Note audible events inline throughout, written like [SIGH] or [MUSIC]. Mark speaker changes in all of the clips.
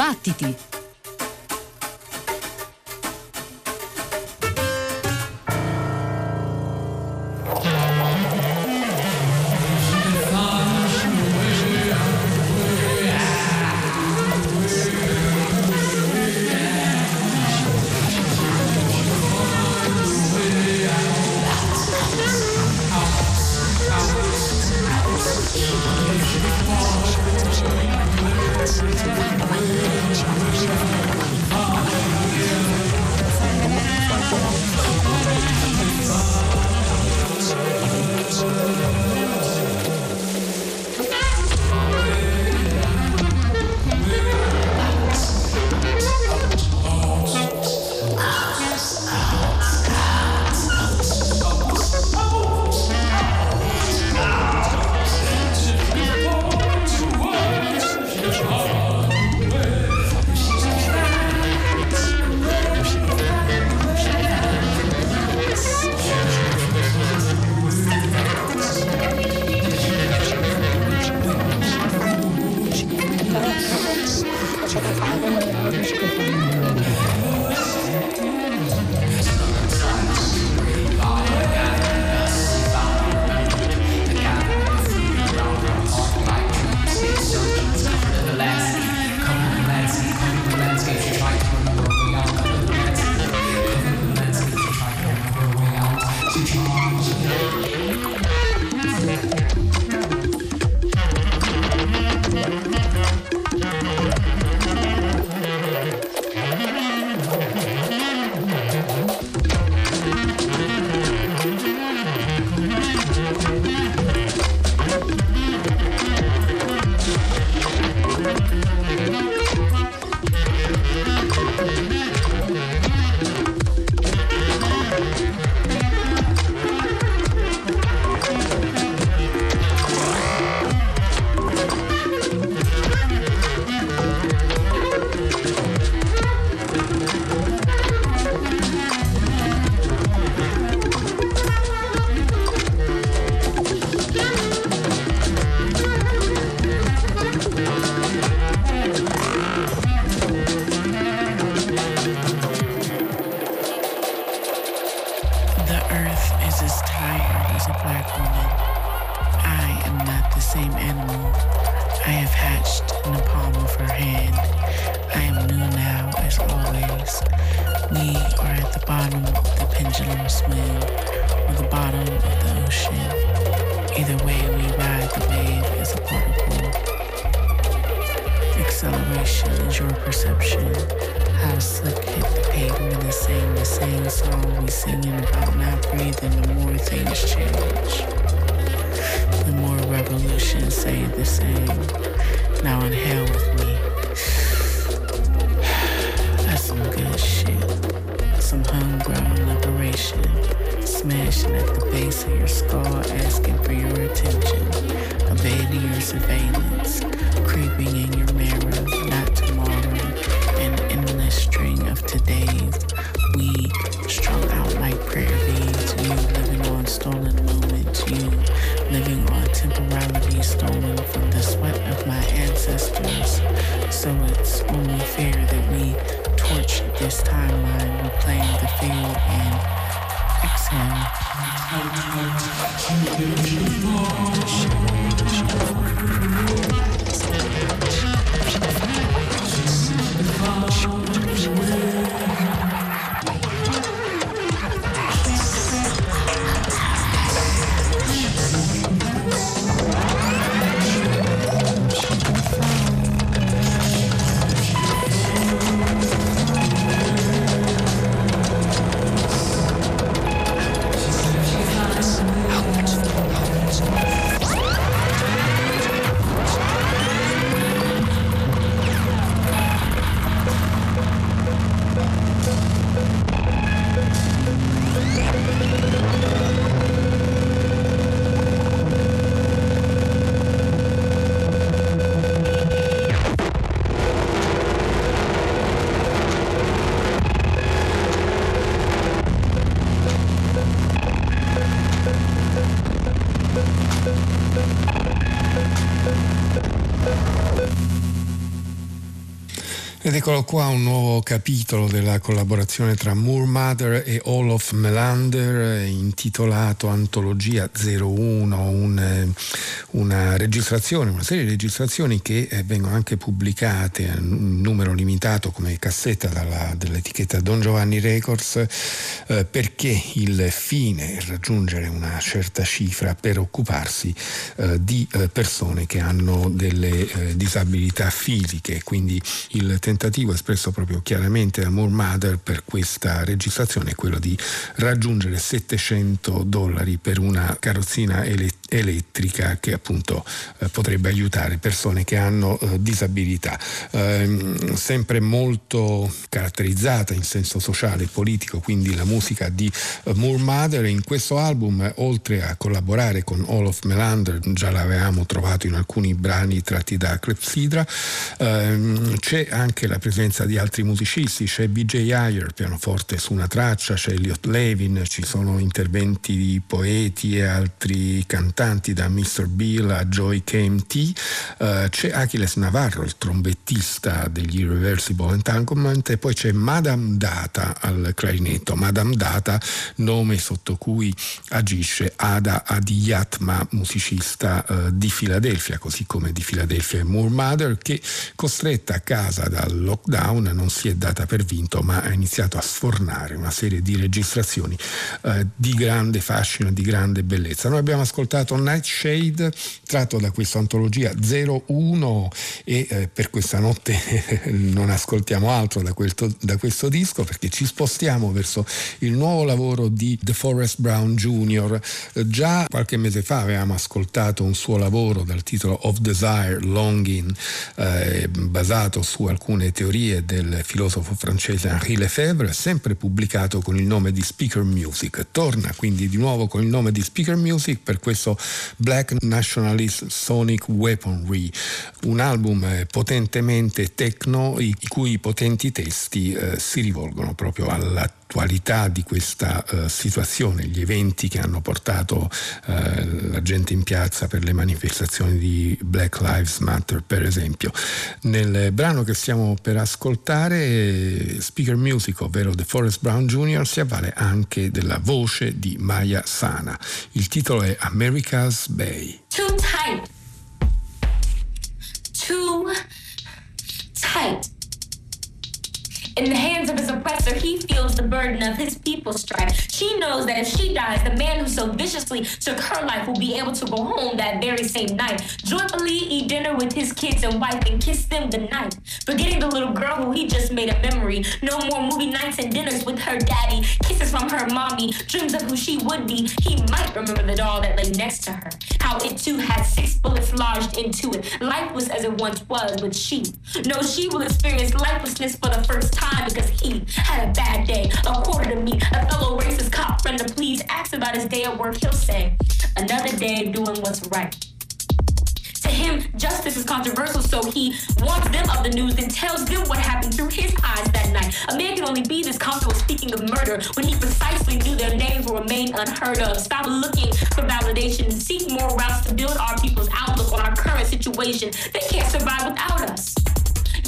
Speaker 1: Battiti! We are at the bottom of the pendulum swing or the bottom of the ocean. Either way, we ride the wave as a particle. Acceleration is your perception. How slick hit the pavement and sing the same song we singing about not breathing, the more things change. The more revolutions say the same. Now inhale with me. to your skull asking for your attention, begging your surveillance.
Speaker 2: Ed eccolo qua un nuovo capitolo della collaborazione tra Moore Mother e Olof Melander intitolato Antologia 01, un, eh, una registrazione, una serie di registrazioni che eh, vengono anche pubblicate in numero limitato come cassetta dalla, dall'etichetta Don Giovanni Records eh, perché il fine è raggiungere una certa cifra per occuparsi eh, di eh, persone che hanno delle eh, disabilità fisiche, quindi il tentativo espresso proprio chiaramente da Moore Mother per questa registrazione è quello di raggiungere 700 dollari per una carrozzina elettrica elettrica che appunto eh, potrebbe aiutare persone che hanno eh, disabilità, eh, sempre molto caratterizzata in senso sociale e politico, quindi la musica di eh, Moore Mother in questo album oltre a collaborare con Olof Melander, già l'avevamo trovato in alcuni brani tratti da Clepsidra, ehm, c'è anche la presenza di altri musicisti, c'è BJ Ayer, pianoforte su una traccia, c'è Elliot Levin, ci sono interventi di poeti e altri cantanti da Mr. Bill a Joy KMT, uh, c'è Achilles Navarro, il trombettista degli Irreversible Entanglement e poi c'è Madame Data al clarinetto, Madame Data nome sotto cui agisce Ada Adiyatma, musicista uh, di Filadelfia, così come di Filadelfia e Moore Mother, che costretta a casa dal lockdown non si è data per vinto ma ha iniziato a sfornare una serie di registrazioni eh, di grande fascino di grande bellezza. Noi abbiamo ascoltato Nightshade tratto da questa antologia 01 e eh, per questa notte [LAUGHS] non ascoltiamo altro da, quel, da questo disco perché ci spostiamo verso il nuovo lavoro di The Forest Brown Jr. Già qualche mese fa avevamo ascoltato un suo lavoro dal titolo Of Desire Longing eh, basato su alcune teorie del filosofo francese Henri Lefebvre, sempre pubblicato con il nome di Speaker Music. Torna quindi di nuovo con il nome di Speaker Music per questo Black Nationalist Sonic Weaponry, un album eh, potentemente techno i cui potenti testi eh, si rivolgono proprio alla l'attualità di questa uh, situazione, gli eventi che hanno portato uh, la gente in piazza per le manifestazioni di Black Lives Matter, per esempio. Nel brano che stiamo per ascoltare, Speaker Music, ovvero The Forest Brown Jr., si avvale anche della voce di Maya Sana. Il titolo è America's Bay.
Speaker 3: Too tight. Too tight. In the hands of his oppressor, he feels the burden of his people's strife. She knows that if she dies, the man who so viciously took her life will be able to go home that very same night, joyfully eat dinner with his kids and wife and kiss them goodnight. Forgetting the little girl who he just made a memory. No more movie nights and dinners with her daddy, kisses from her mommy, dreams of who she would be. He might remember the doll that lay next to her. How it too had six bullets lodged into it, lifeless as it once was, but she, no, she will experience lifelessness for the first time because he had a bad day. A quarter to me, a fellow racist cop friend to please ask about his day at work. He'll say, another day doing what's right. To him, justice is controversial, so he warns them of the news and tells them what happened through his eyes that night. A man can only be this comfortable speaking of murder when he precisely knew their names will remain unheard of. Stop looking for validation and seek more routes to build our people's outlook on our current situation. They can't survive without us.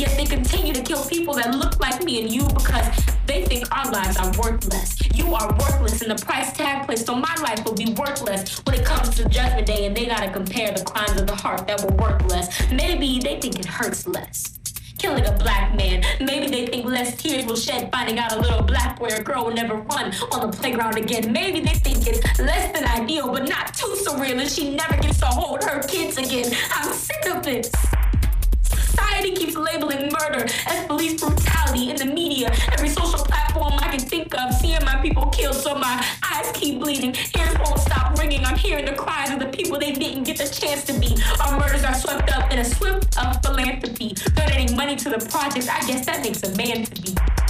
Speaker 3: Yet they continue to kill people that look like me and you because they think our lives are worthless. You are worthless, and the price tag placed on my life will be worthless when it comes to Judgment Day, and they gotta compare the crimes of the heart that were worthless. Maybe they think it hurts less killing a black man. Maybe they think less tears will shed finding out a little black boy or girl will never run on the playground again. Maybe they think it's less than ideal, but not too surreal, and she never gets to hold her kids again. I'm sick of this. Society keeps labeling murder as police brutality in the media. Every social platform I can think of, seeing my people killed, so my eyes keep bleeding. Ears won't stop ringing. I'm hearing the cries of the people they didn't get the chance to be. Our murders are swept up in a swift of philanthropy. Donating money to the projects, I guess that makes a man to be.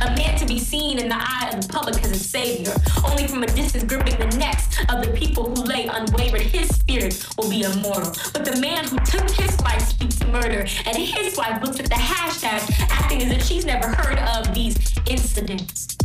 Speaker 3: A man to be seen in the eye of the public as a savior, only from a distance gripping the necks of the people who lay unwavered. His spirit will be immortal. But the man who took his life speaks murder, and his wife looks at the hashtag, acting as if she's never heard of these incidents.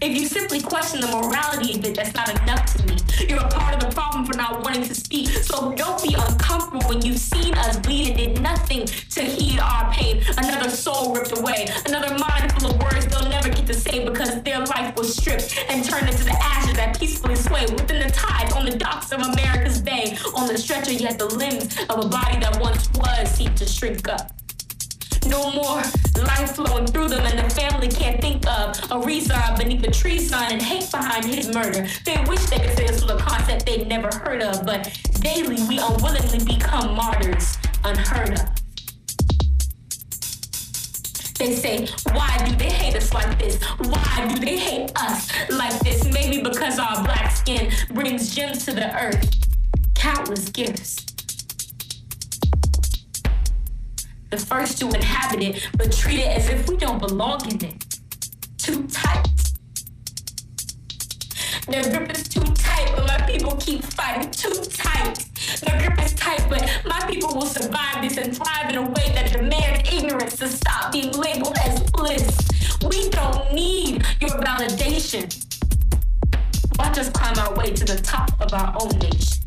Speaker 3: If you simply question the morality of it, that's not enough to me. You're a part of the problem for not wanting to speak. So don't be uncomfortable when you've seen us bleed and did nothing to heed our pain. Another soul ripped away, another mind full of words they'll never get to say because their life was stripped and turned into the ashes that peacefully sway within the tides on the docks of America's bay. On the stretcher, yet the limbs of a body that once was seem to shrink up. No more life flowing through them, and the family can't think of a reason beneath the tree sign and hate behind his murder. They wish they could say this was a concept they'd never heard of, but daily we unwillingly become martyrs, unheard of. They say, why do they hate us like this? Why do they hate us like this? Maybe because our black skin brings gems to the earth, countless gifts. The first to inhabit it, but treat it as if we don't belong in it. Too tight. Their grip is too tight, but my people keep fighting. Too tight. Their grip is tight, but my people will survive this and thrive in a way that demands ignorance to stop being labeled as bliss. We don't need your validation. Watch us climb our way to the top of our own nation.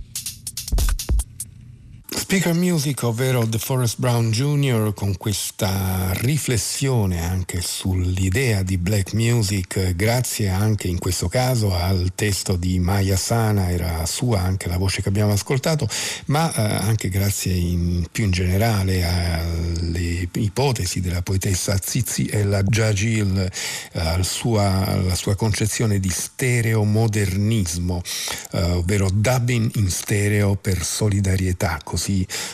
Speaker 2: Speaker Music, ovvero The Forest Brown Jr., con questa riflessione anche sull'idea di black music, grazie anche in questo caso al testo di Maya Sana, era sua anche la voce che abbiamo ascoltato, ma eh, anche grazie in, più in generale alle ipotesi della poetessa Zizi e la Jajil, eh, alla sua concezione di stereomodernismo, eh, ovvero dubbing in stereo per solidarietà, così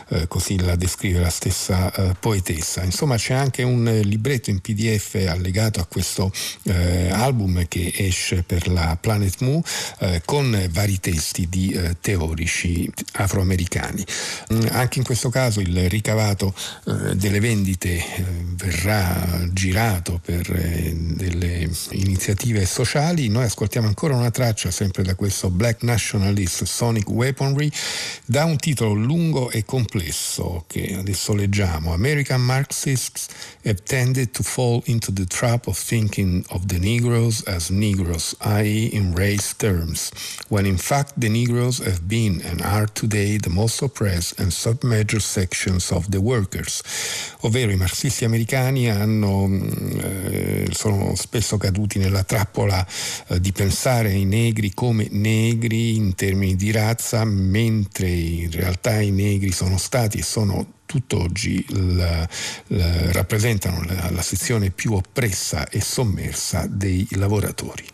Speaker 2: eh, così la descrive la stessa eh, poetessa. Insomma c'è anche un libretto in pdf allegato a questo eh, album che esce per la Planet Mu eh, con vari testi di eh, teorici afroamericani. Mm, anche in questo caso il ricavato eh, delle vendite verrà girato per delle iniziative sociali. Noi ascoltiamo ancora una traccia sempre da questo Black Nationalist Sonic Weaponry da un titolo lungo e complesso che adesso leggiamo. American Marxists have tended to fall into the trap of thinking of the Negroes as Negroes, i.e. in race terms, when in fact the Negroes have been and are today the most oppressed and submerged sections of the workers. Ovvero i marxisti americani hanno, eh, sono spesso caduti nella trappola eh, di pensare ai negri come negri in termini di razza, mentre in realtà i negri negri sono stati e sono tutt'oggi la, la, rappresentano la, la sezione più oppressa e sommersa dei lavoratori.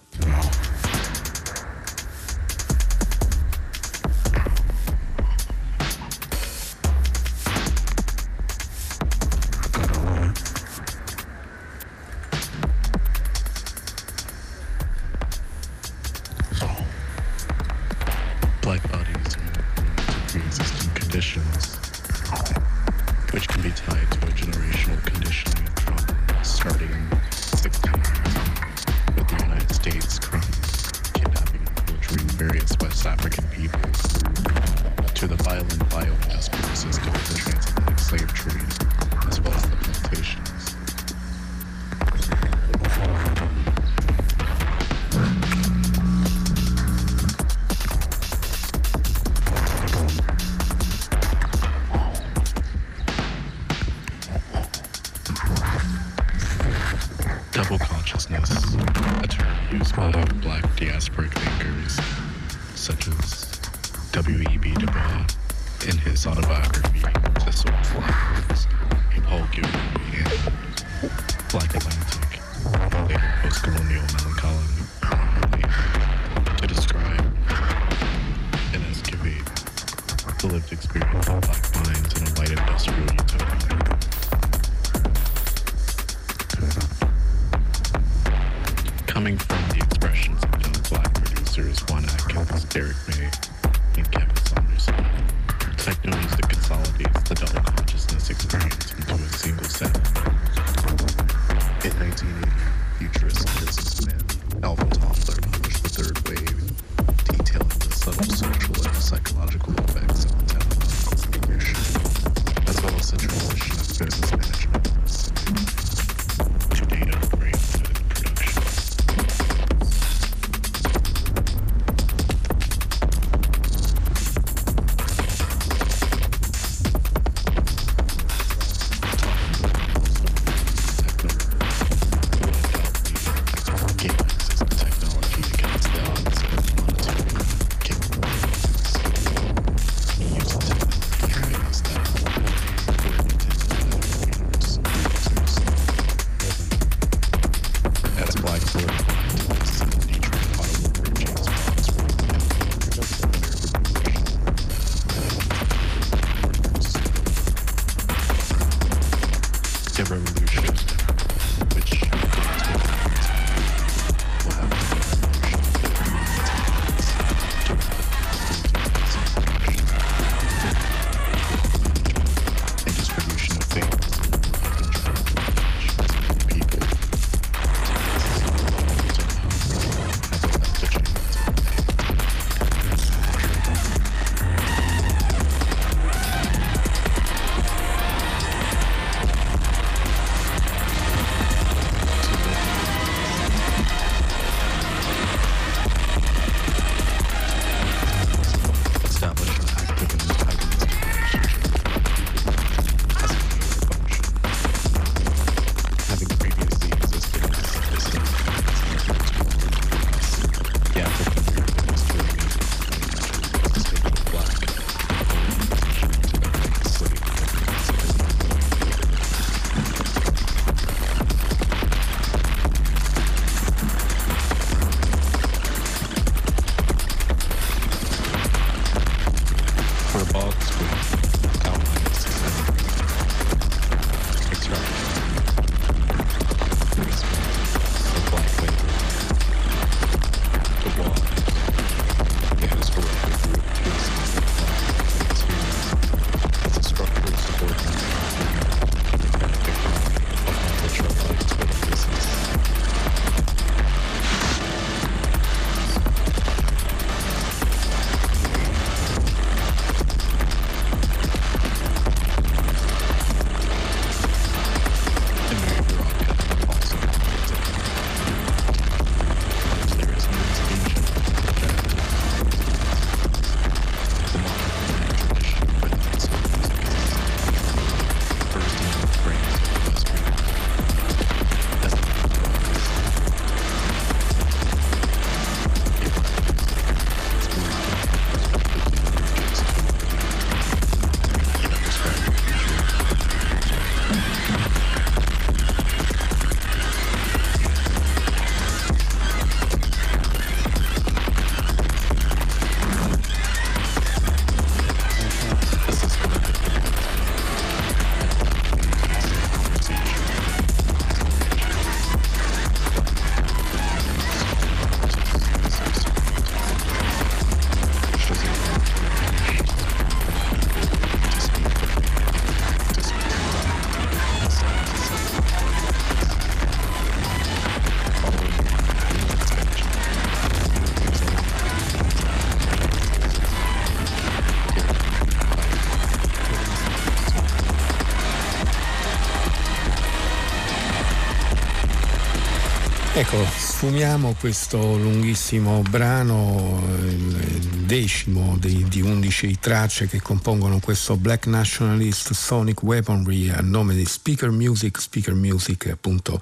Speaker 2: Ecco, sfumiamo questo lunghissimo brano, il decimo di, di 11 tracce che compongono questo Black Nationalist Sonic Weaponry a nome di Speaker Music. Speaker Music appunto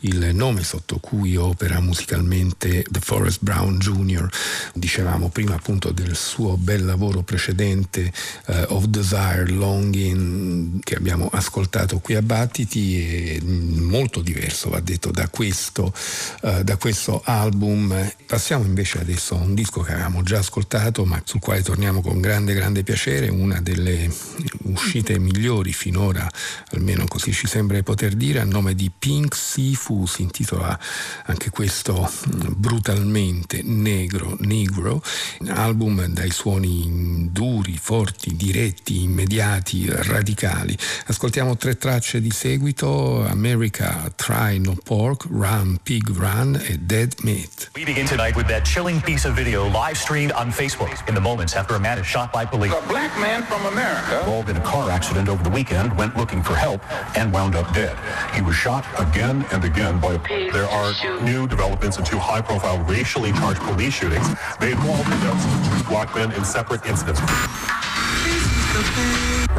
Speaker 2: il nome sotto cui opera musicalmente The Forest Brown Jr. Dicevamo prima appunto del suo bel lavoro precedente uh, Of Desire Longing che abbiamo ascoltato qui a Battiti e molto diverso va detto da questo eh, da questo album. Passiamo invece adesso a un disco che avevamo già ascoltato ma sul quale torniamo con grande grande piacere, una delle uscite migliori finora, almeno così ci sembra di poter dire, a nome di Pink Sifu, si intitola anche questo mm, brutalmente negro, negro, album dai suoni duri, forti, diretti, immediati, radicali. Ascoltiamo tre tracce di seguito, America Try No Pork, Run Pig Run e Dead Meat.
Speaker 4: We begin tonight with that chilling piece of video live streamed on Facebook in the moments after a man is shot by police.
Speaker 5: A black man from America
Speaker 4: involved in a car accident over the weekend went looking for help and wound up dead. He was shot again and again by a... There are new developments in two high-profile racially charged police shootings. They involve the deaths of two black men in separate incidents.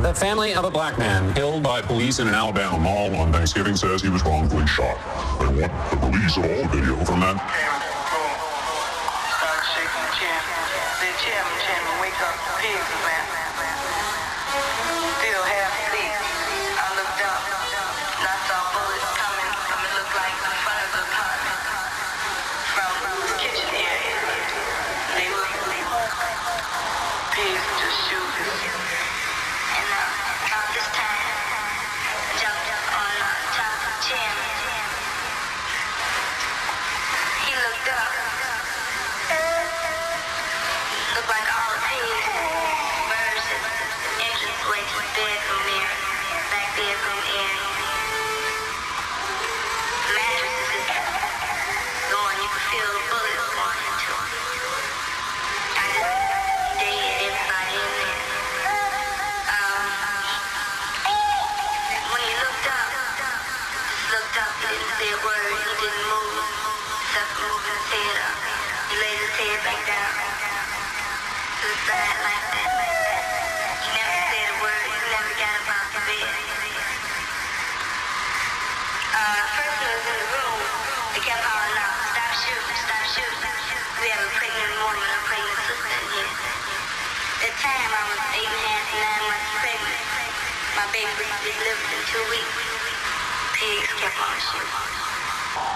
Speaker 6: The family of a black man killed by police in an Alabama mall on Thanksgiving says he was wrongfully shot. They want the release of all video from that.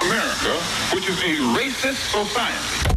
Speaker 5: America, which is a racist society.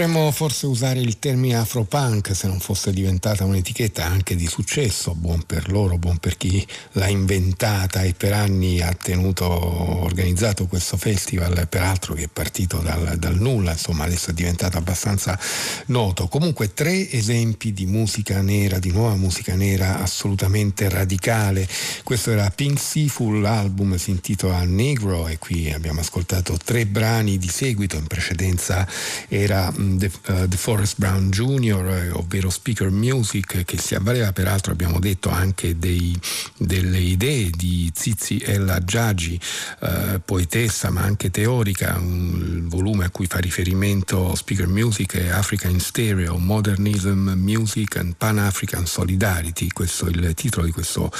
Speaker 2: Potremmo forse usare il termine afropunk se non fosse diventata un'etichetta anche di successo, buon per loro, buon per chi l'ha inventata e per anni ha tenuto organizzato questo festival, peraltro che è partito dal, dal nulla, insomma adesso è diventato abbastanza noto. Comunque tre esempi di musica nera, di nuova musica nera assolutamente radicale. Questo era Pink Seafool, l'album si intitola Negro e qui abbiamo ascoltato tre brani di seguito, in precedenza era The, uh, The Forest Brown Jr., eh, ovvero Speaker Music, che si avvaleva peraltro, abbiamo detto, anche dei, delle idee di Zizi Ella Giagi, uh, poetessa ma anche teorica, un volume a cui fa riferimento Speaker Music è Africa in Stereo, Modernism, Music and Pan-African Solidarity, questo è il titolo di questo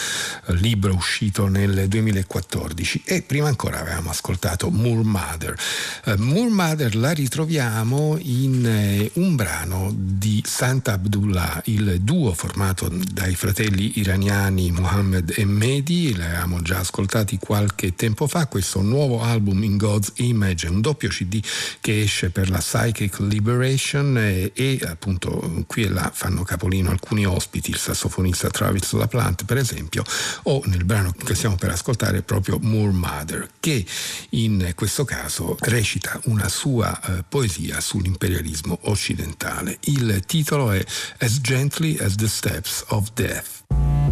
Speaker 2: libro uscito nel 2014 e prima ancora avevamo ascoltato Moor Mother. Uh, Moor Mother la ritroviamo in in eh, un brano di Santa Abdullah, il duo formato dai fratelli iraniani Mohammed e Mehdi, l'avevamo già ascoltati qualche tempo fa, questo nuovo album In God's Image, un doppio CD che esce per la Psychic Liberation e, eh, e appunto qui e là fanno capolino alcuni ospiti, il sassofonista Travis LaPlante per esempio, o nel brano che stiamo per ascoltare proprio Moore Mother, che in questo caso recita una sua eh, poesia sull'imperialismo imperialismo occidentale. Il titolo è As Gently as the Steps of Death.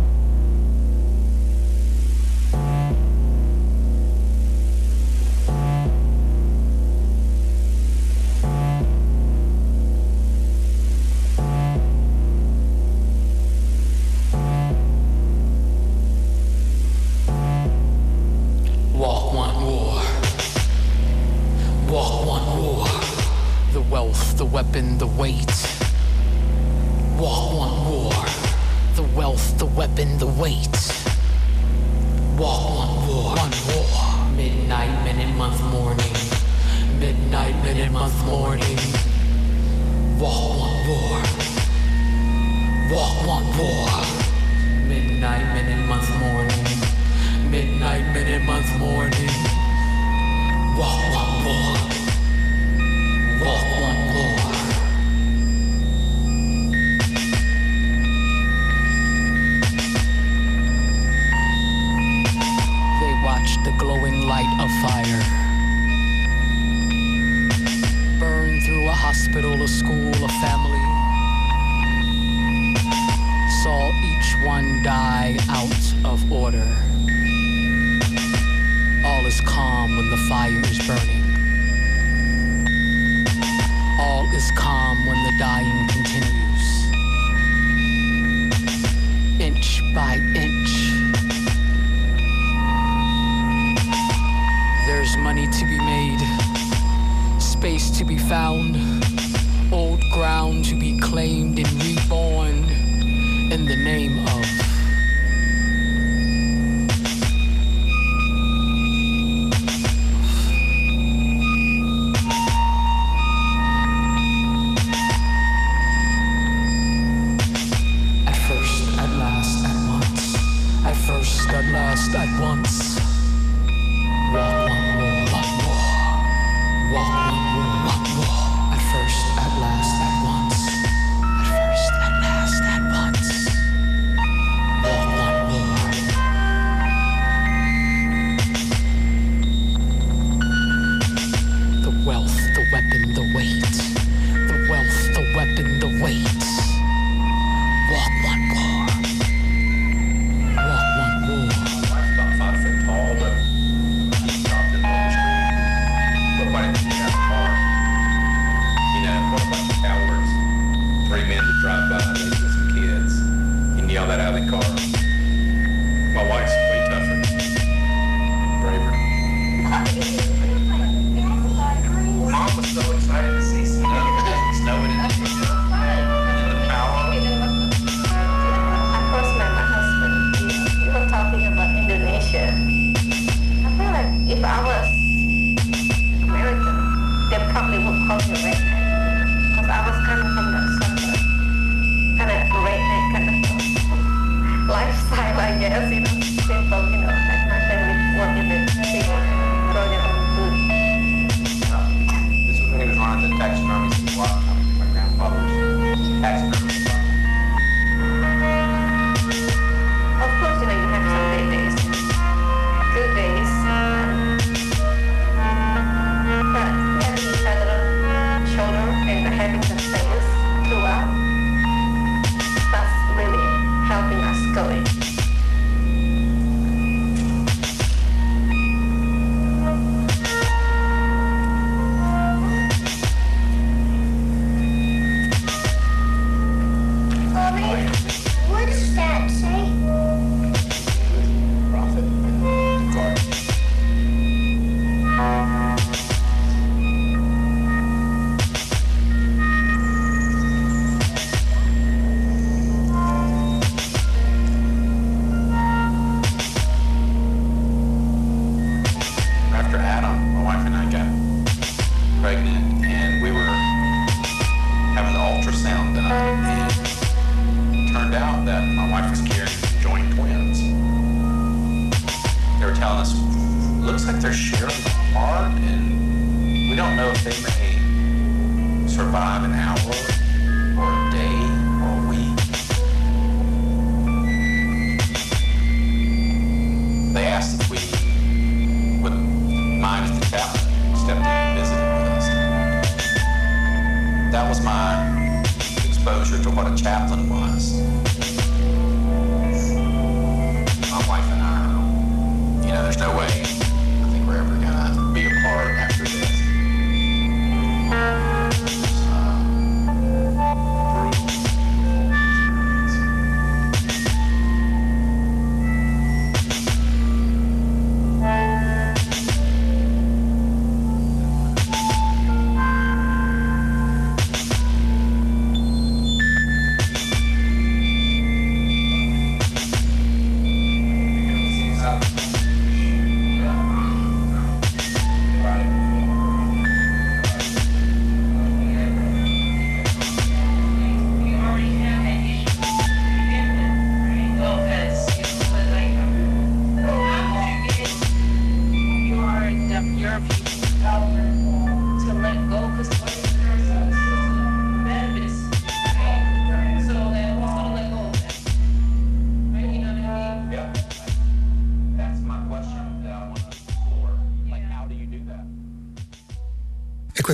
Speaker 7: Weapon, the weight. Walk one war. The wealth, the weapon, the weight. Walk one war. One war. Midnight, minute, month, morning. Midnight, minute, month, morning. Walk one war. Walk one war. Midnight, minute, month, morning. Midnight, minute, month, morning. Walk one war. Walk one the glowing light of fire. Burn through a hospital, a school, a family. Saw each one die out of order. All is calm when the fire is burning. All is calm when the dying continues. Inch by inch. There's money to be made, space to be found, old ground to be claimed and reborn in the name of.
Speaker 8: Looks like they're sharing a heart and we don't know if they may survive an hour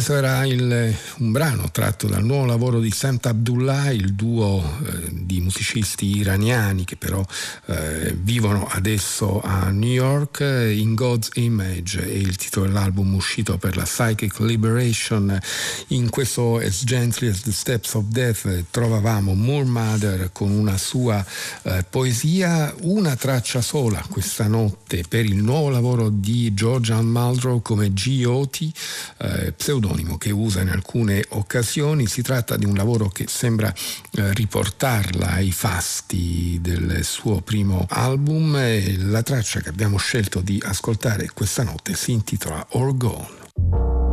Speaker 2: questo era il- un brano tratto dal nuovo lavoro di Samt Abdullah, il duo eh, di musicisti iraniani che però eh, vivono adesso a New York. eh, In God's Image è il titolo dell'album uscito per la Psychic Liberation. In questo As Gently as the Steps of Death trovavamo Moore Mother con una sua eh, poesia, una traccia sola questa notte per il nuovo lavoro di George Ann Muldrow come G.O.T., eh, pseudonimo che usa in alcune occasioni. Si tratta di un lavoro che sembra eh, riportarla ai fasti del suo primo album e la traccia che abbiamo scelto di ascoltare questa notte si intitola Or Gone.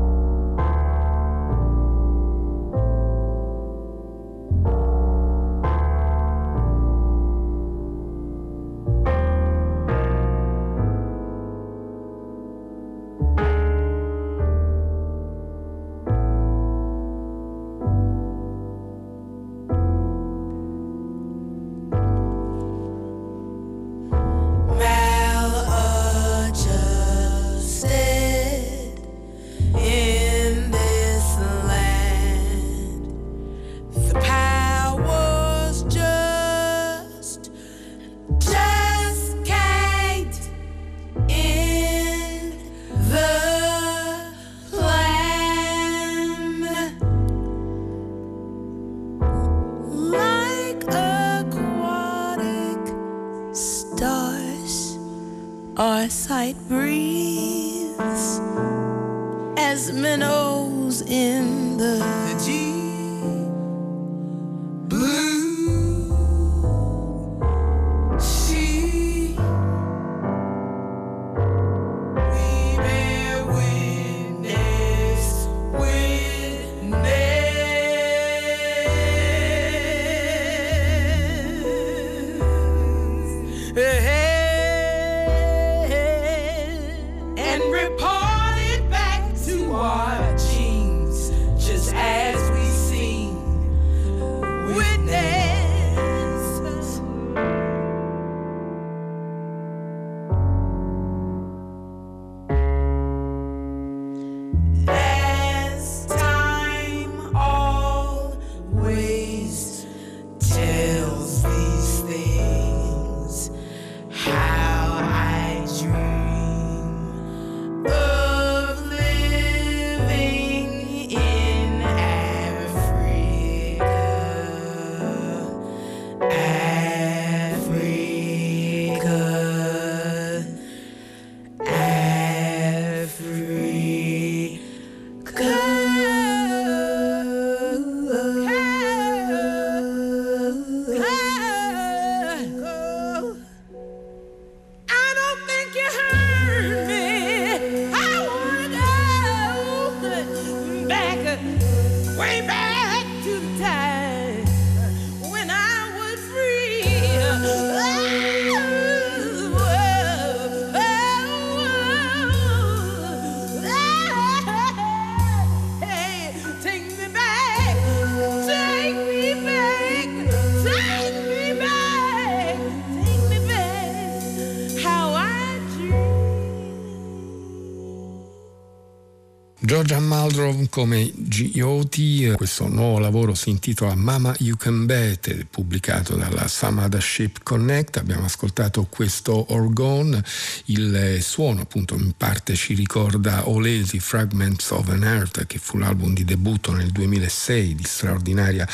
Speaker 2: Georgia Muldrow come G.O.T. Questo nuovo lavoro si intitola Mama You Can Bet, pubblicato dalla Samada Ship Connect. Abbiamo ascoltato questo orgone, il suono appunto in parte ci ricorda Olesi Fragments of an Earth, che fu l'album di debutto nel 2006 di straordinaria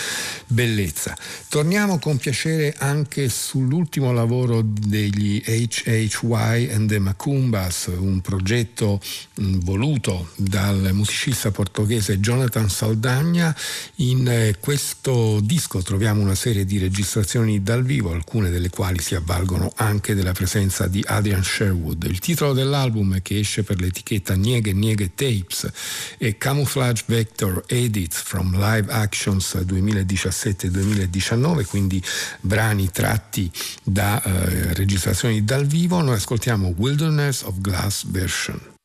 Speaker 2: bellezza. Torniamo con piacere anche sull'ultimo lavoro degli HHY and the Macumbas, un progetto voluto dal musicista portoghese Jonathan Saldagna. In eh, questo disco troviamo una serie di registrazioni dal vivo, alcune delle quali si avvalgono anche della presenza di Adrian Sherwood. Il titolo dell'album che esce per l'etichetta Nieghe Nieghe Tapes è Camouflage Vector Edits from Live Actions 2017-2019, quindi brani tratti da eh, registrazioni dal vivo. Noi ascoltiamo Wilderness of Glass Version.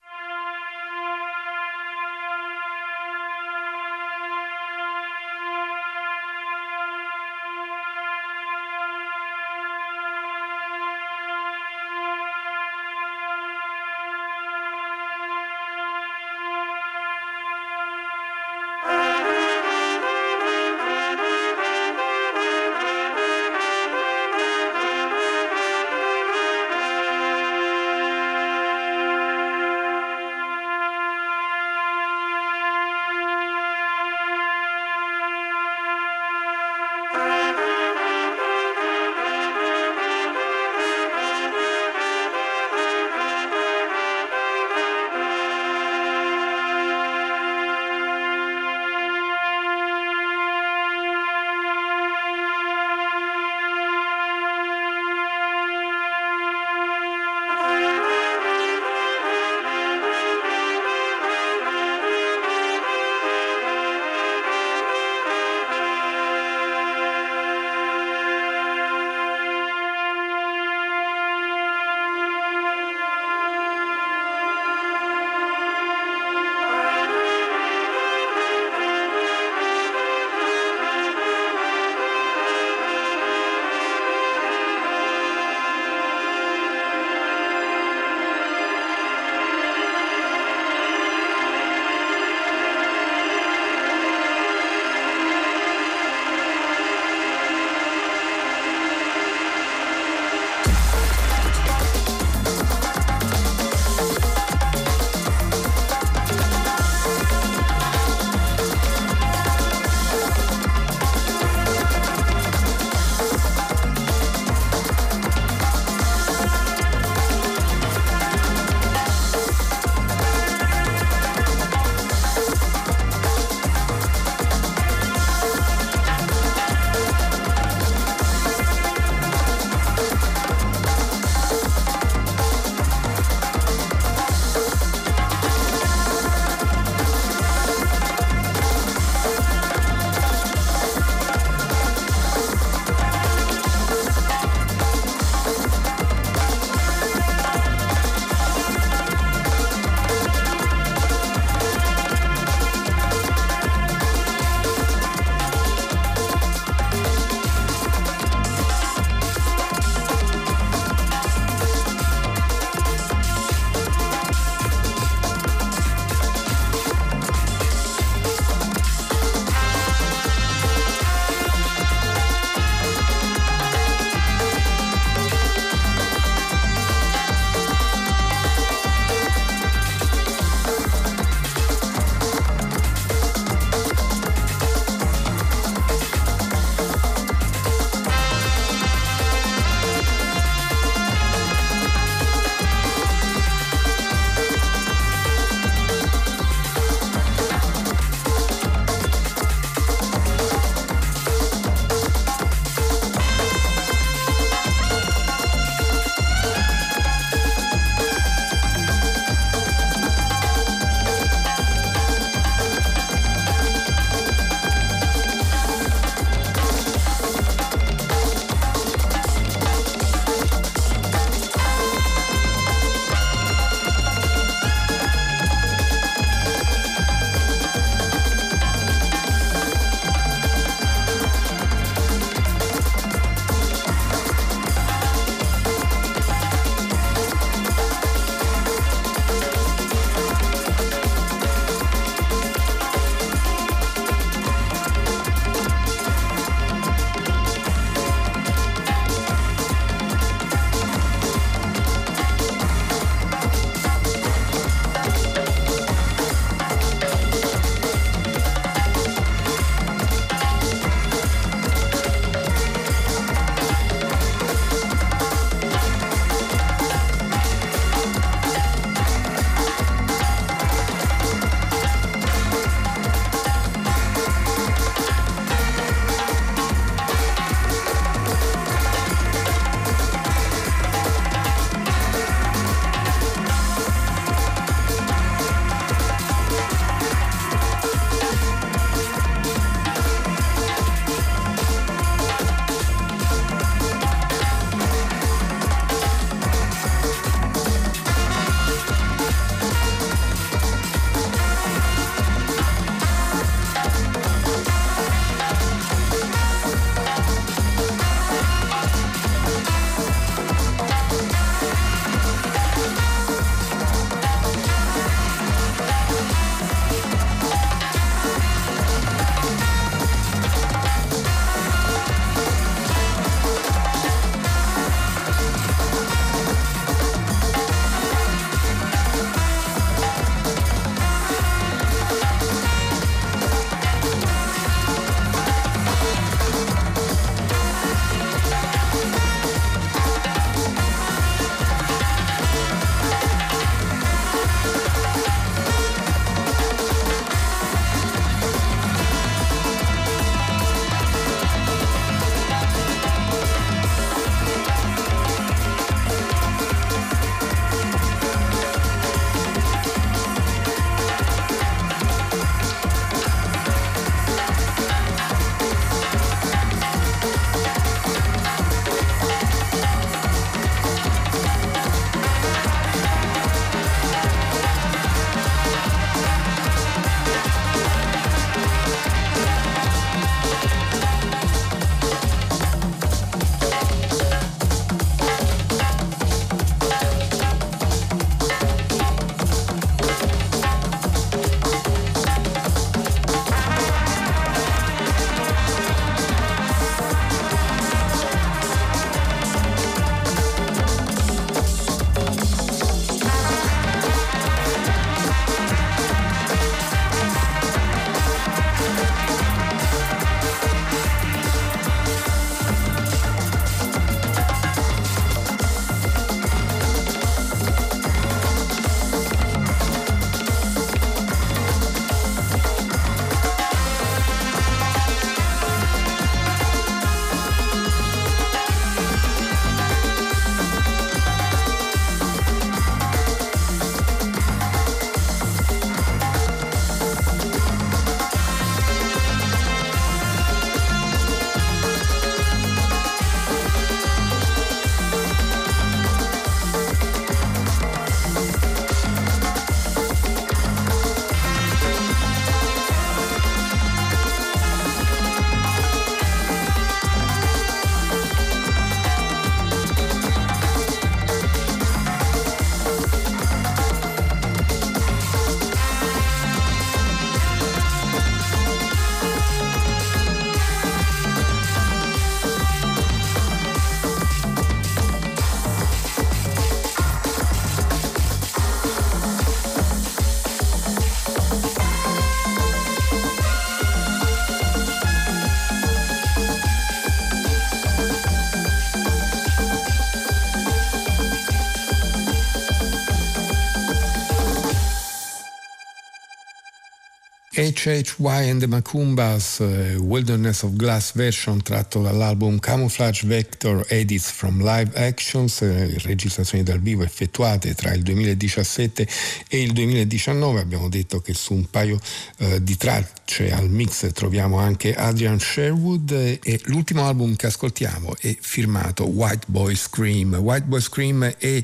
Speaker 9: HHY and the Macumbas uh, Wilderness of Glass version tratto dall'album Camouflage Vector Edits from Live Actions, eh, registrazioni dal vivo effettuate tra il 2017 e il 2019. Abbiamo detto che su un paio eh, di tracce al mix troviamo anche Adrian Sherwood eh, e l'ultimo album che ascoltiamo è firmato White Boy Scream. White Boy Scream è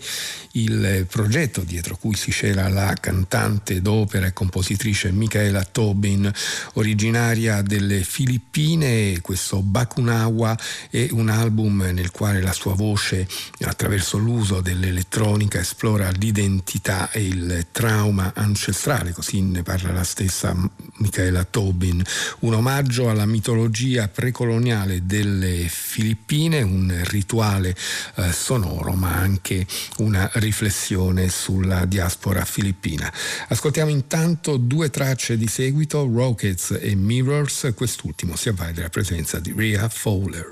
Speaker 9: il progetto dietro cui si c'era la cantante d'opera e compositrice Michaela Tobin, originaria delle Filippine. Questo Bakunawa è un album nel quale la sua voce, attraverso l'uso dell'elettronica, esplora l'identità e il trauma ancestrale, così ne parla la stessa Michaela Tobin. Un omaggio alla mitologia precoloniale delle Filippine, un rituale eh, sonoro, ma anche una riflessione sulla diaspora filippina. Ascoltiamo intanto due tracce di seguito seguito Rockets e Mirrors, quest'ultimo si avvale della presenza di Rhea Fowler.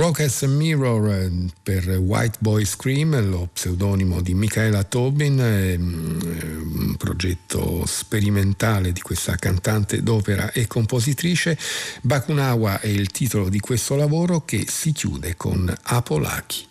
Speaker 2: Rock as a Mirror eh, per White Boy Scream, lo pseudonimo di Michaela Tobin, eh, un progetto sperimentale di questa cantante d'opera e compositrice. Bakunawa è il titolo di questo lavoro che si chiude con Apolaki.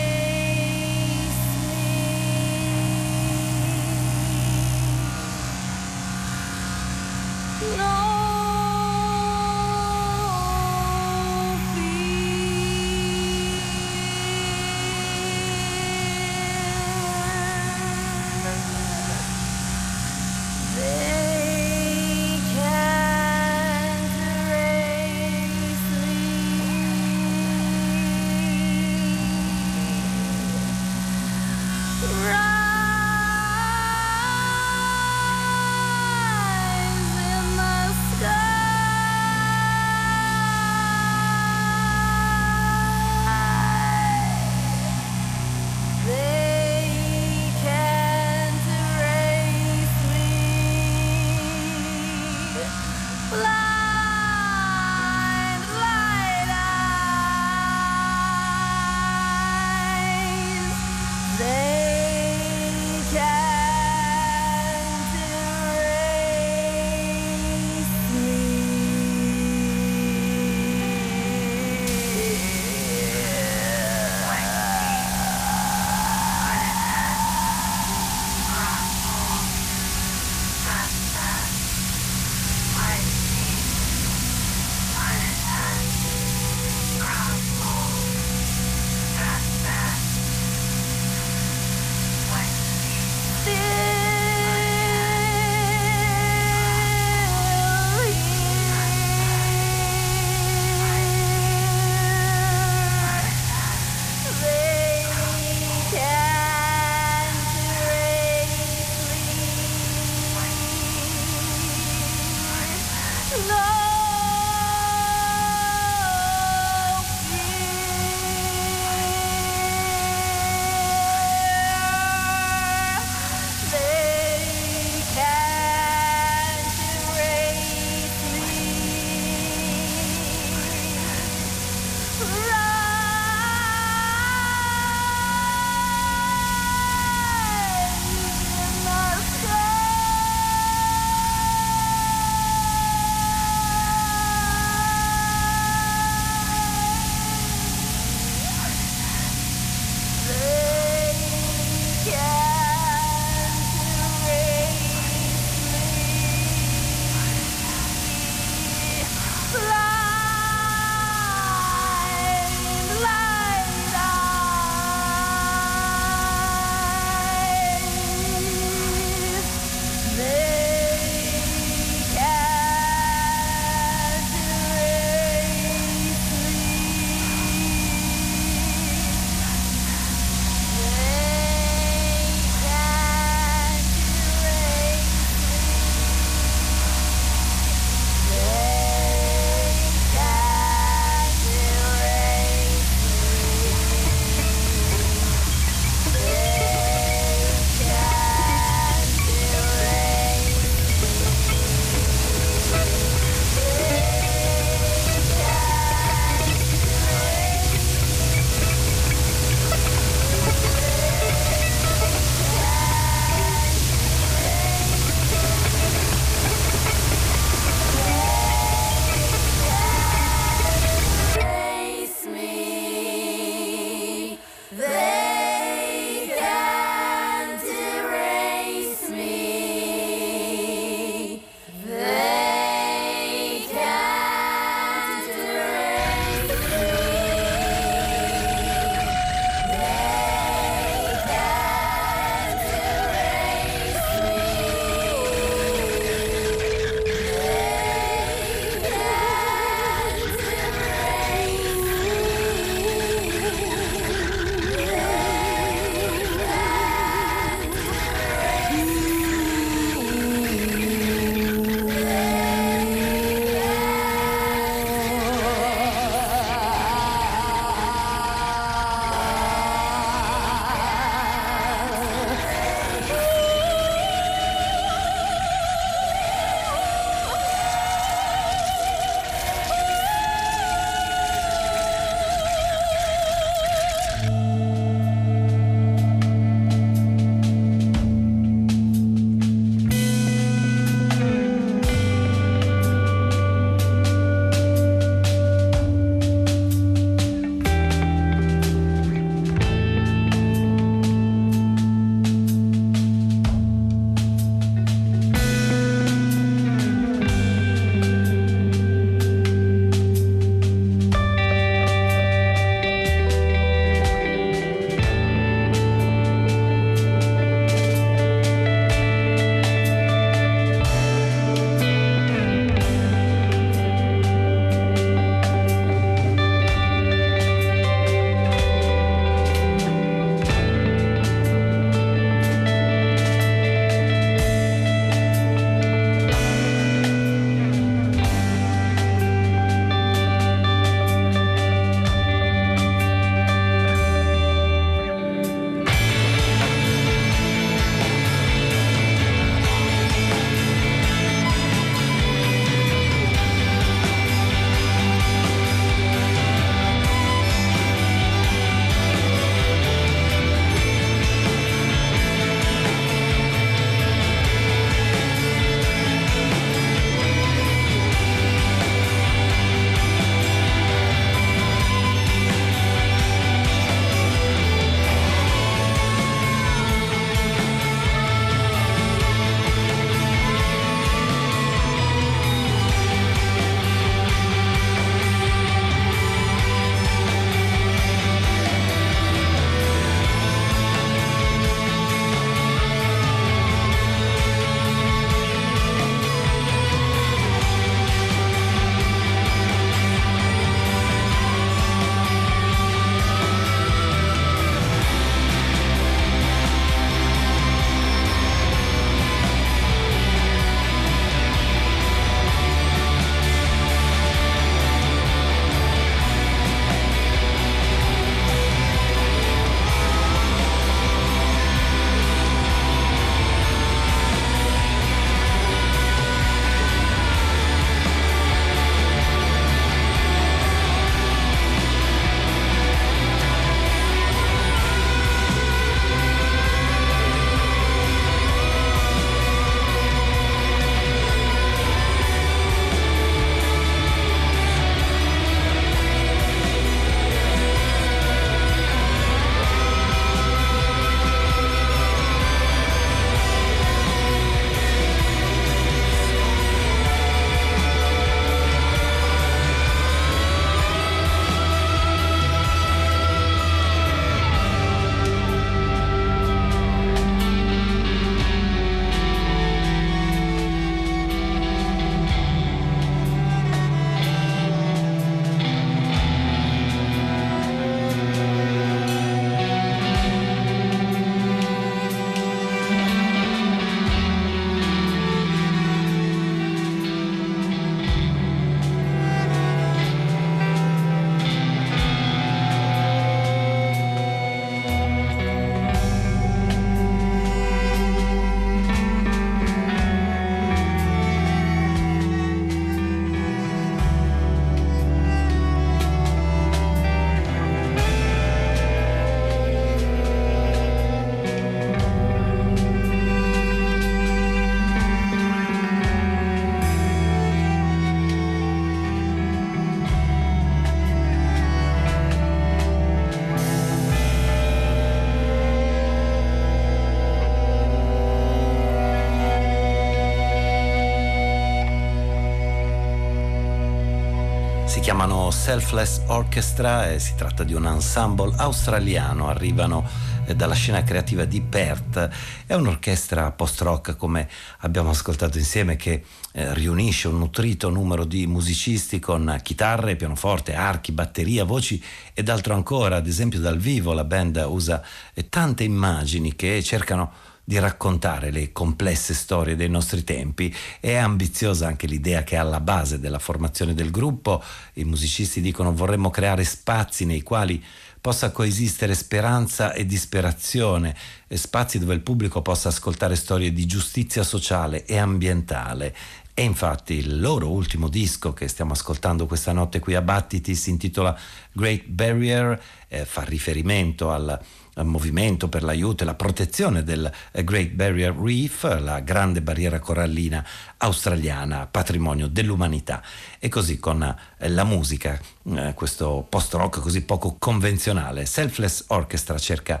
Speaker 10: Chiamano Selfless Orchestra e si tratta di un ensemble australiano, arrivano eh, dalla scena creativa di Perth. È un'orchestra post-rock, come abbiamo ascoltato insieme, che eh, riunisce un nutrito numero di musicisti con chitarre, pianoforte, archi, batteria, voci ed altro ancora. Ad esempio dal vivo la band usa eh, tante immagini che cercano di raccontare le complesse storie dei nostri tempi. È ambiziosa anche l'idea che è alla base della formazione del gruppo. I musicisti dicono vorremmo creare spazi nei quali possa coesistere speranza e disperazione, e spazi dove il pubblico possa ascoltare storie di giustizia sociale e ambientale. E infatti il loro ultimo disco che stiamo ascoltando questa notte qui a Battiti si intitola Great Barrier, eh, fa riferimento al movimento per l'aiuto e la protezione del eh, Great Barrier Reef, la grande barriera corallina australiana, patrimonio dell'umanità. E così con eh, la musica, eh, questo post-rock così poco convenzionale, Selfless Orchestra cerca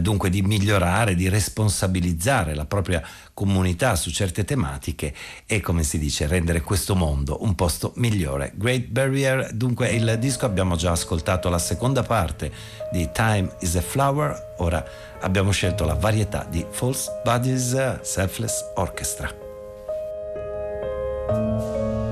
Speaker 10: dunque di migliorare, di responsabilizzare la propria comunità su certe tematiche e come si dice rendere questo mondo un posto migliore. Great Barrier, dunque il disco abbiamo già ascoltato la seconda parte di Time is a Flower, ora abbiamo scelto la varietà di False Bodies Selfless Orchestra.
Speaker 11: Música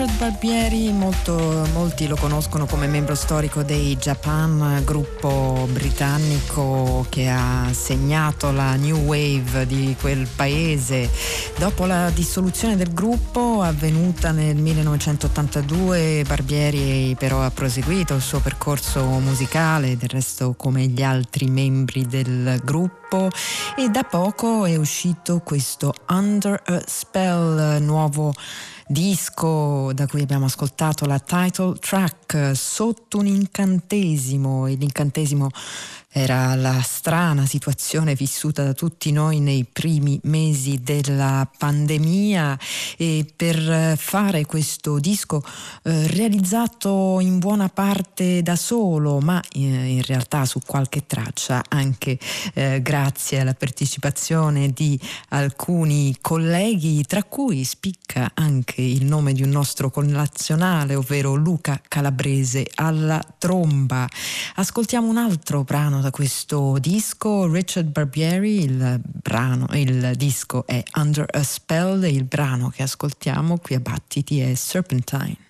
Speaker 11: Richard Barbieri, molto, molti lo conoscono come membro storico dei Japan, gruppo britannico che ha segnato la new wave di quel paese. Dopo la dissoluzione del gruppo avvenuta nel 1982, Barbieri però ha proseguito il suo percorso musicale, del resto come gli altri membri del gruppo e da poco è uscito questo Under a Spell nuovo disco da cui abbiamo ascoltato la title track sotto un incantesimo e l'incantesimo era la strana situazione vissuta da tutti noi nei primi mesi della pandemia e per fare questo disco eh, realizzato in buona parte da solo, ma eh, in realtà su qualche traccia anche eh, grazie alla partecipazione di alcuni colleghi, tra cui spicca anche il nome di un nostro connazionale, ovvero Luca Calabrese alla tromba. Ascoltiamo un altro brano da questo disco, Richard Barbieri, il brano, il disco è Under a Spell e il brano che ascoltiamo qui a Battiti è Serpentine.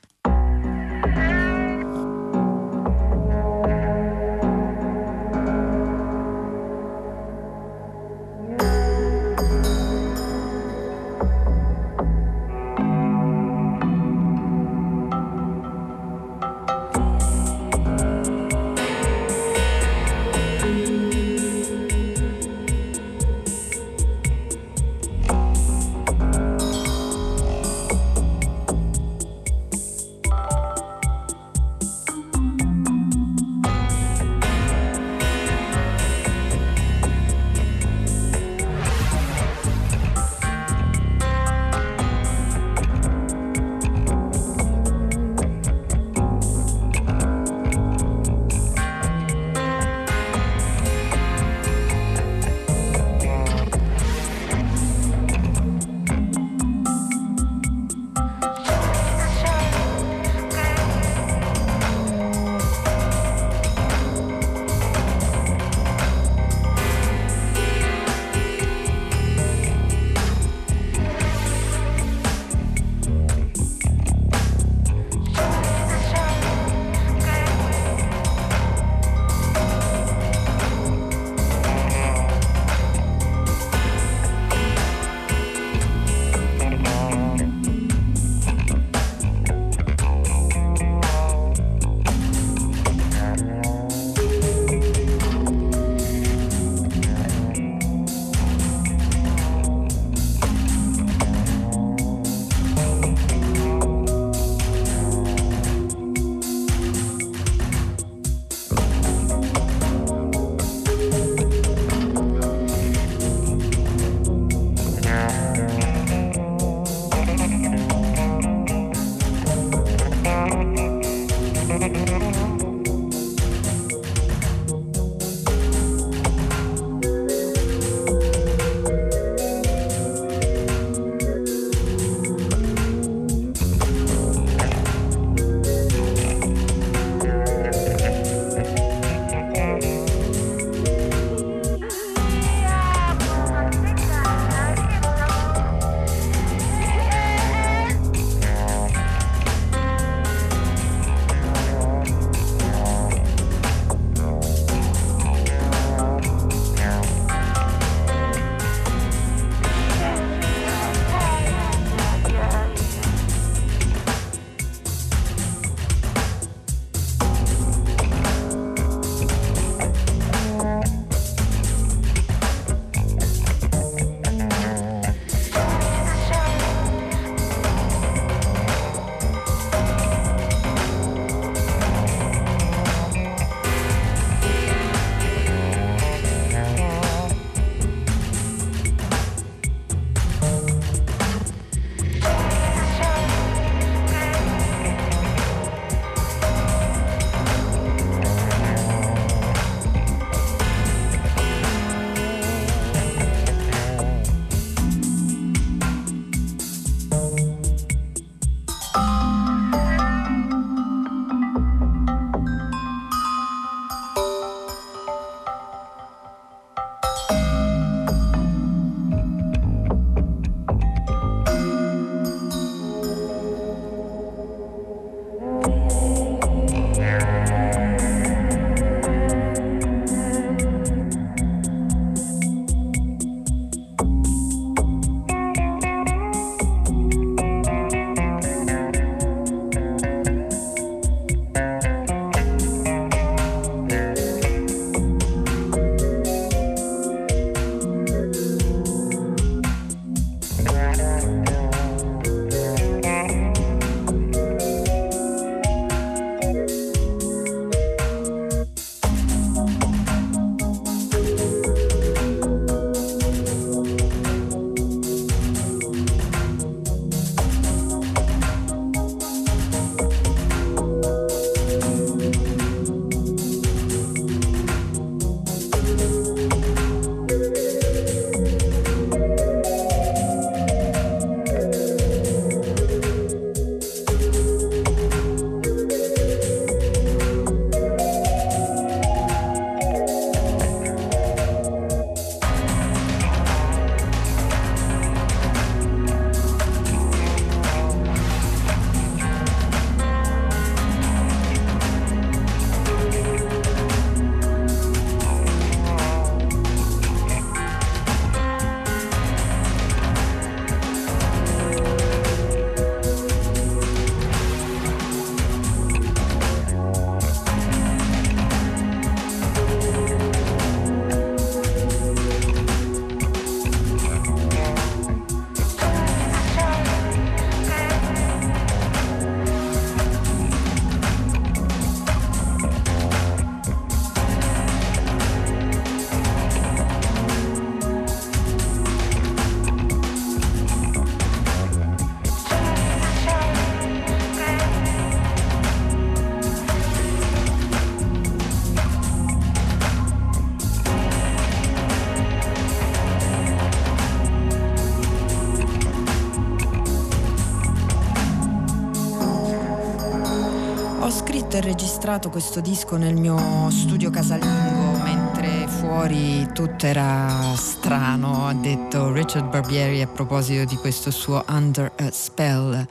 Speaker 12: Ho scritto e registrato questo disco nel mio studio casalingo mentre fuori tutto era strano, ha detto Richard Barbieri a proposito di questo suo Under a Spell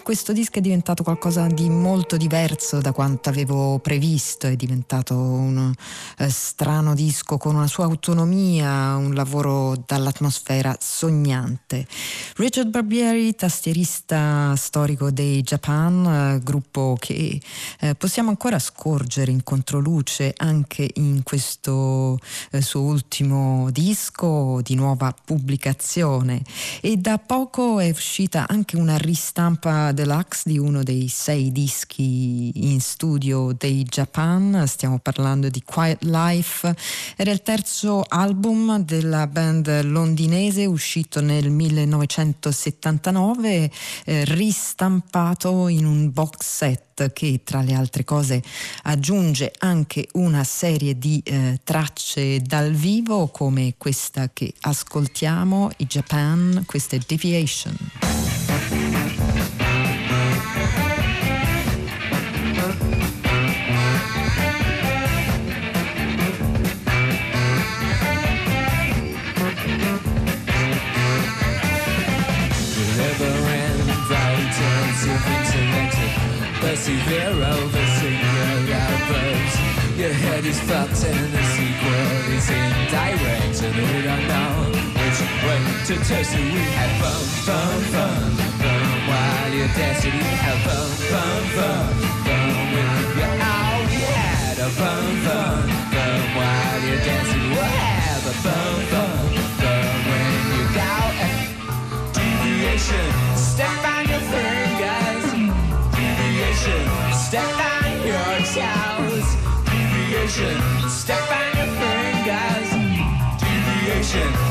Speaker 12: questo disco è diventato qualcosa di molto diverso da quanto avevo previsto, è diventato un eh, strano disco con una sua autonomia, un lavoro dall'atmosfera sognante. Richard Barbieri, tastierista storico dei Japan, eh, gruppo che eh, possiamo ancora scorgere in controluce anche in questo eh, suo ultimo disco di nuova pubblicazione e da poco è uscita anche una ristampa deluxe di uno dei sei dischi in studio dei Japan, stiamo parlando di Quiet Life, era il terzo album della band londinese uscito nel 1979, eh, ristampato in un box set che tra le altre cose aggiunge anche una serie di eh, tracce dal vivo come questa che ascoltiamo, i Japan, questa è Deviation. Way to turn. We have fun, fun, fun, fun while you're dancing. We have fun, fun, fun, fun with you. Oh, we had a fun, fun, fun while you're dancing. We'll have a fun, fun, fun when you go. Deviation, step on your fingers deviation, step on your toes. Deviation, step on your fingers. Deviation,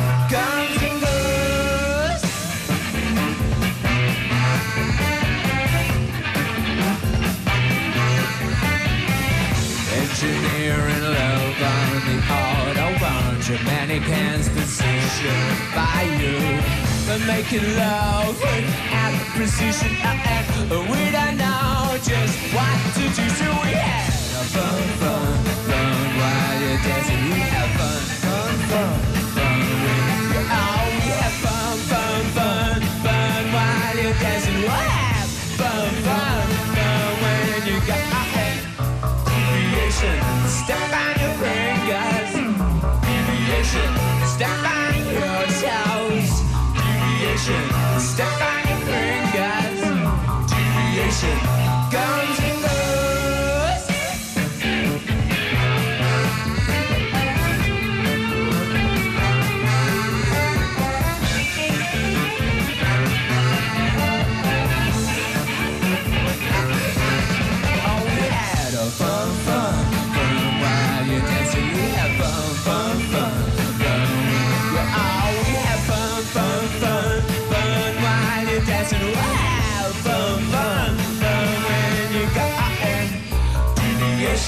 Speaker 12: position by you. But making love without precision, uh, uh, we don't know just what to do. So we have fun, fun, fun while you're dancing. We have fun, fun, fun,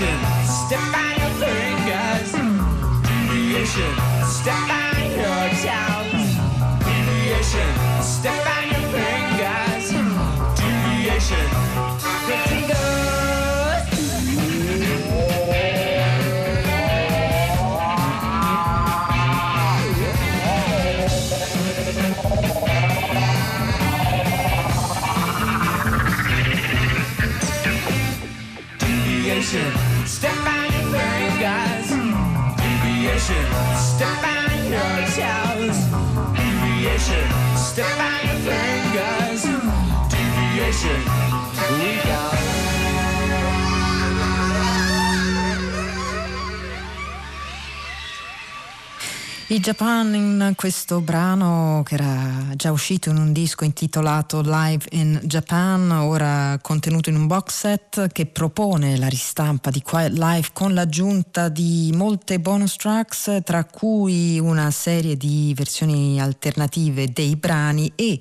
Speaker 12: deviation. Deviation, we go. I Japan in questo brano che era già uscito in un disco intitolato Live in Japan, ora contenuto in un box set che propone la ristampa di Quiet Life con l'aggiunta di molte bonus tracks, tra cui una serie di versioni alternative dei brani e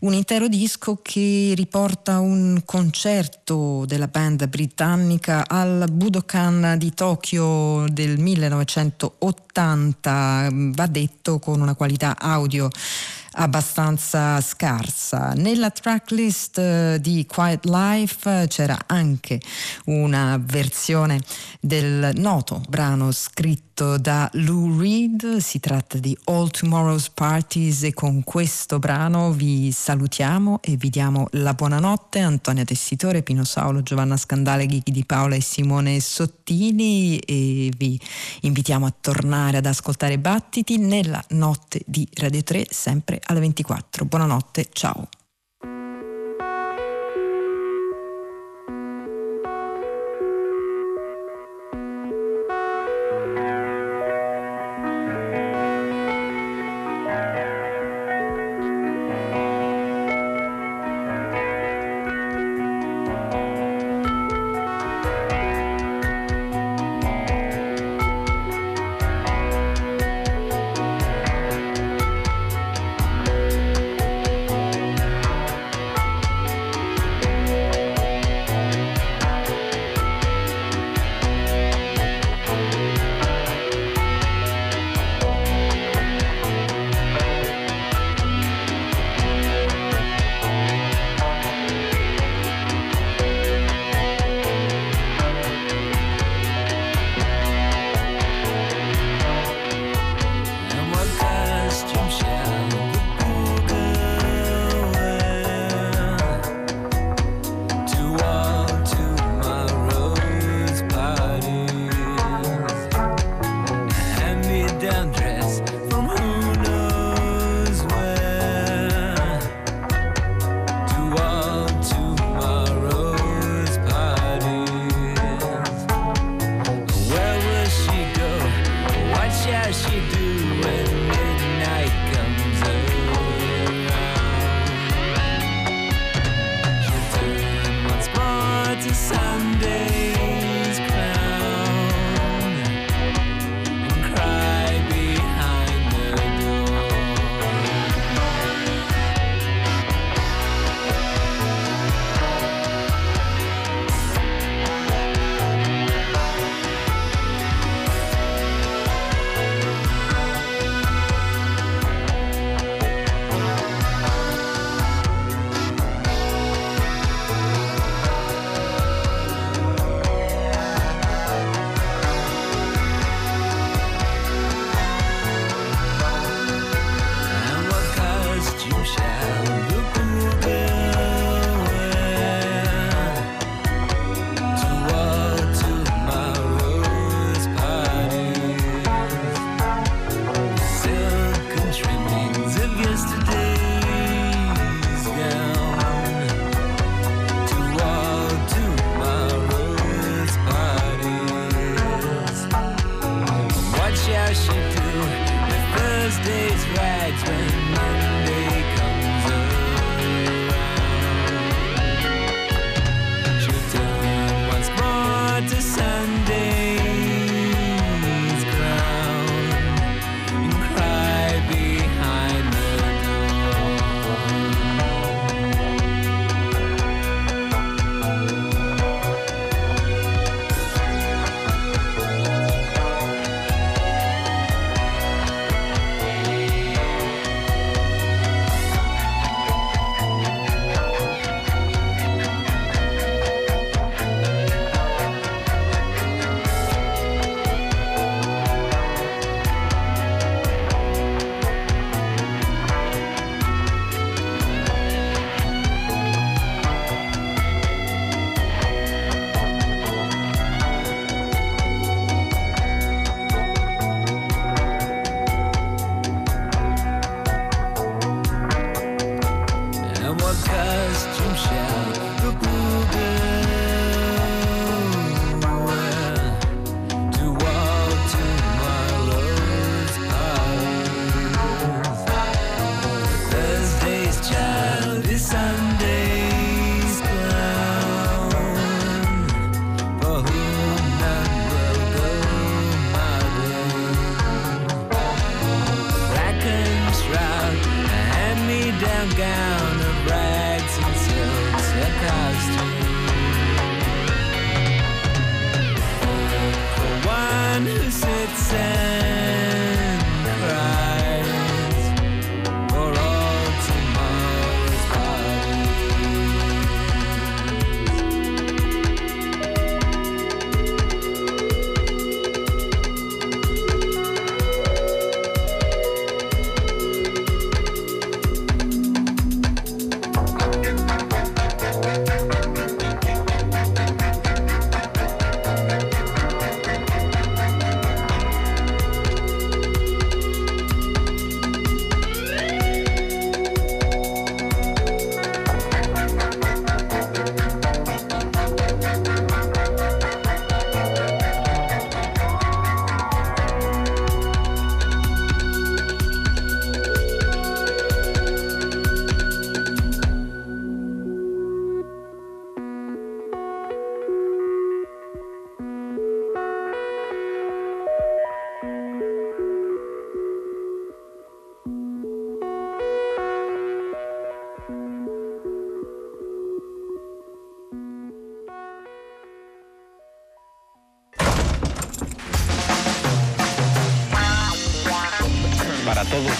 Speaker 12: un intero disco che riporta un concerto della band britannica al Budokan di Tokyo del 1980 va detto con una qualità audio abbastanza scarsa. Nella tracklist eh, di Quiet Life c'era anche una versione del noto brano scritto da Lou Reed, si tratta di All Tomorrow's Parties e con questo brano vi salutiamo e vi diamo la buonanotte. Antonia Tessitore, Pino Saulo, Giovanna Scandale, Ghighi di Paola e Simone Sottili e vi invitiamo a tornare ad ascoltare Battiti nella notte di Radio 3 sempre alle 24. Buonanotte, ciao.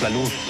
Speaker 13: La luz.